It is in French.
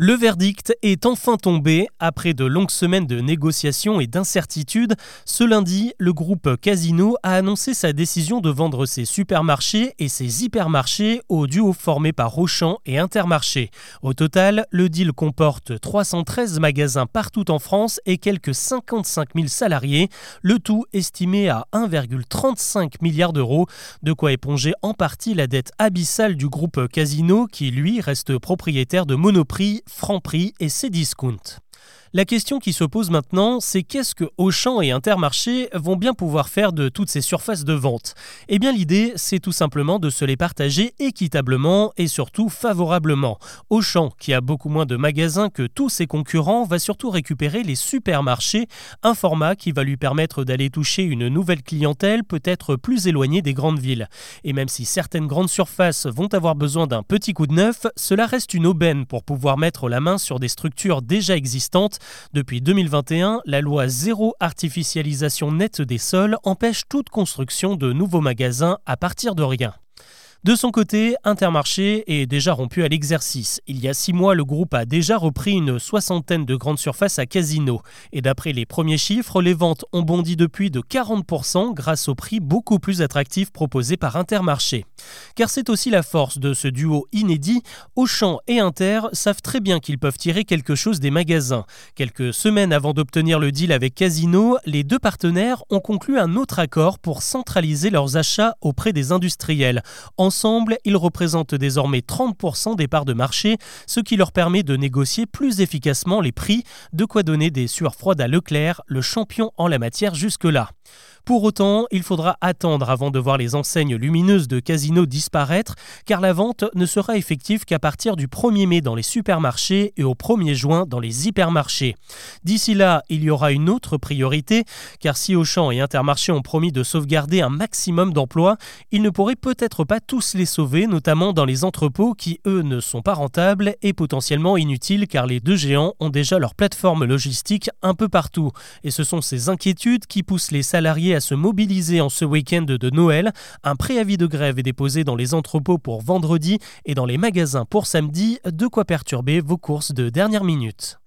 Le verdict est enfin tombé après de longues semaines de négociations et d'incertitudes. Ce lundi, le groupe Casino a annoncé sa décision de vendre ses supermarchés et ses hypermarchés au duo formé par Auchan et Intermarché. Au total, le deal comporte 313 magasins partout en France et quelques 55 000 salariés, le tout estimé à 1,35 milliard d'euros, de quoi éponger en partie la dette abyssale du groupe Casino qui, lui, reste propriétaire de Monoprix Franprix et Cdiscount. La question qui se pose maintenant, c'est qu'est-ce que Auchan et Intermarché vont bien pouvoir faire de toutes ces surfaces de vente? Eh bien l'idée, c'est tout simplement de se les partager équitablement et surtout favorablement. Auchan, qui a beaucoup moins de magasins que tous ses concurrents, va surtout récupérer les supermarchés, un format qui va lui permettre d'aller toucher une nouvelle clientèle peut-être plus éloignée des grandes villes. Et même si certaines grandes surfaces vont avoir besoin d'un petit coup de neuf, cela reste une aubaine pour pouvoir mettre la main sur des structures déjà existantes depuis 2021, la loi zéro artificialisation nette des sols empêche toute construction de nouveaux magasins à partir de rien. De son côté, Intermarché est déjà rompu à l'exercice. Il y a six mois, le groupe a déjà repris une soixantaine de grandes surfaces à Casino. Et d'après les premiers chiffres, les ventes ont bondi depuis de 40% grâce au prix beaucoup plus attractif proposé par Intermarché. Car c'est aussi la force de ce duo inédit. Auchan et Inter savent très bien qu'ils peuvent tirer quelque chose des magasins. Quelques semaines avant d'obtenir le deal avec Casino, les deux partenaires ont conclu un autre accord pour centraliser leurs achats auprès des industriels. Ensemble, ils représentent désormais 30% des parts de marché, ce qui leur permet de négocier plus efficacement les prix, de quoi donner des sueurs froides à Leclerc, le champion en la matière jusque-là. Pour autant, il faudra attendre avant de voir les enseignes lumineuses de Casino disparaître, car la vente ne sera effective qu'à partir du 1er mai dans les supermarchés et au 1er juin dans les hypermarchés. D'ici là, il y aura une autre priorité, car si Auchan et Intermarché ont promis de sauvegarder un maximum d'emplois, ils ne pourraient peut-être pas tous les sauver, notamment dans les entrepôts qui, eux, ne sont pas rentables et potentiellement inutiles, car les deux géants ont déjà leur plateforme logistique un peu partout. Et ce sont ces inquiétudes qui poussent les salariés à à se mobiliser en ce week-end de Noël. Un préavis de grève est déposé dans les entrepôts pour vendredi et dans les magasins pour samedi, de quoi perturber vos courses de dernière minute.